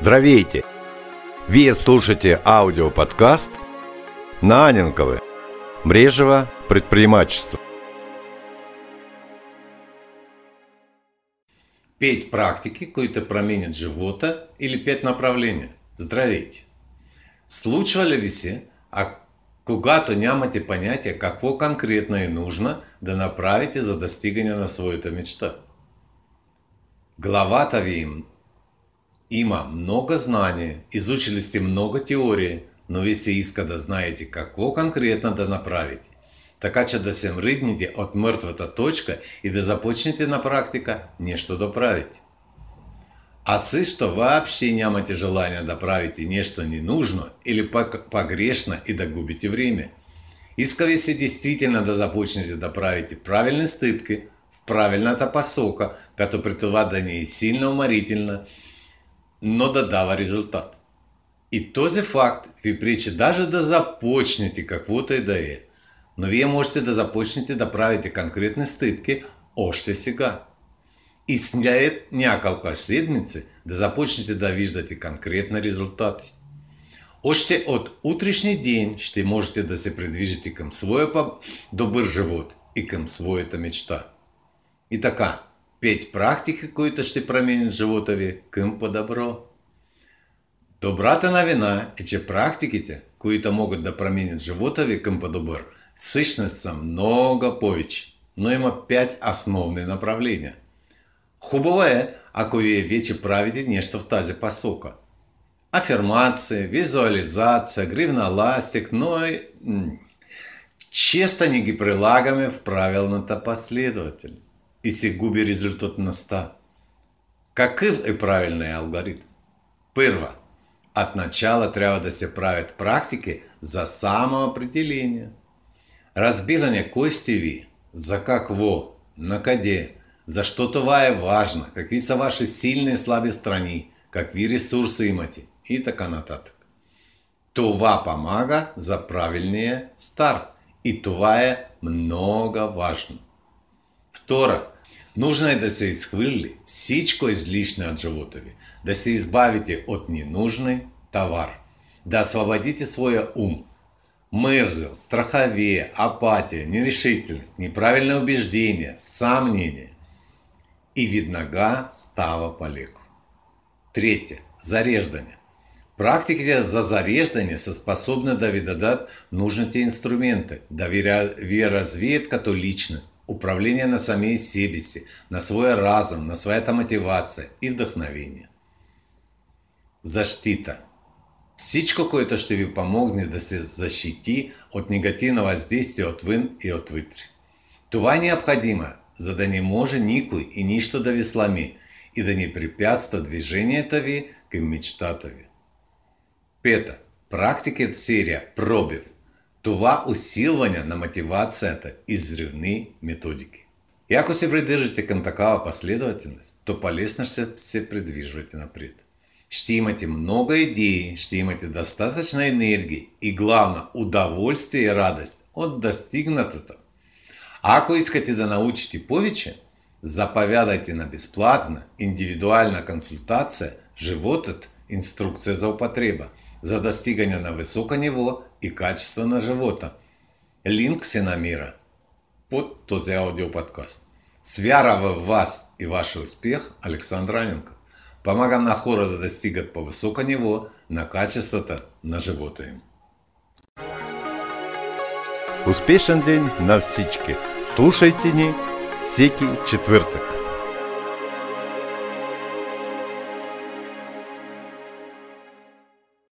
Здравейте! Вы слушаете аудиоподкаст на Аненковы. Брежево предпринимательство. Пять практики, които променят живота или пять направления. Здравейте! Случвали ли се, а когато нямате понятие какво конкретно е нужно да направите за достигане на своята мечта? Главата ви им има много знания, изучили сте много теории, но ви се да знаете какво конкретно да направите. Така че да се мриднете от мъртвата точка и да започнете на практика нещо да правите. А също вообще нямате желания да правите нещо ненужно или погрешно и да губите время. Иска ви се действительно да започнете да правите правильни стъпки в правильната посока, като при да не сильно уморително, но да дава резултат. И този факт ви пречи даже да започнете каквото и да е. Но вие можете да започнете да правите конкретни стъпки още сега. И след няколко седмици да започнете да виждате конкретни резултати. Още от утрешния ден ще можете да се придвижите към своя добър живот и към своята мечта. И така, пет практики, които ще променят живота ви към по-добро. Добрата новина е, че практиките, които могат да променят живота ви към по-добър, всъщност много повече, но има пять основни направления. Хубаво е, ако вие вече правите нещо в тази посока. Афирмация, визуализация, гривна ластик, но и често не ги прилагаме в правилната последователност и се губи резултатността. Какъв е правильният алгоритм? Първо, от начала трябва да се правят практики за самоопределение. Разбиране кой сте ви, за какво, на къде, защо това е важно, какви са ваши сильни и слаби страни, какви ресурси имате и така нататък. Това помага за правилния старт и това е много важно. Второ, нужно да се изхвърли всичко излишно от живота ви, да се избавите от ненужный товар, да освободите своя ум. Мързел, страховие, апатия, нерешительность, неправильное убеждение, сомнение. И веднага става полеку. Третье. Зареждане. Практики за зареждане са способны да ви дадат нужните инструменты, да ви като личность, управление на самей себе на свой разум, на своята мотивация и вдъхновение. Защита. Всичко, което ще ви помогне да защити от негативно въздействие отвън и отвътре. Това е необходимо, за да не може никой и нищо да ви слами и да не препятства движението ви към мечтата ви. Пета. Практики от серия пробив. Това усилване на мотивацията и зривни методики. Ако се придържате към такава последователност, то полезно ще се придвижвате напред. Ще имате много идей, ще имате достатъчно енергии и главно удовольствие и радост от достигнатото. Ако искате да научите повече, заповядайте на бесплатна индивидуальна консультация «Животът. Инструкция за употреба» за достигание на высокое ниво и качество на живота. Линк се намира под този аудиоподкаст. С в вас и ваш успех, Александр Аненков. Помагам на хора да достигат по высоко ниво на качеството на живота им. Успешен день на всички! Слушайте ни всеки четвъртък.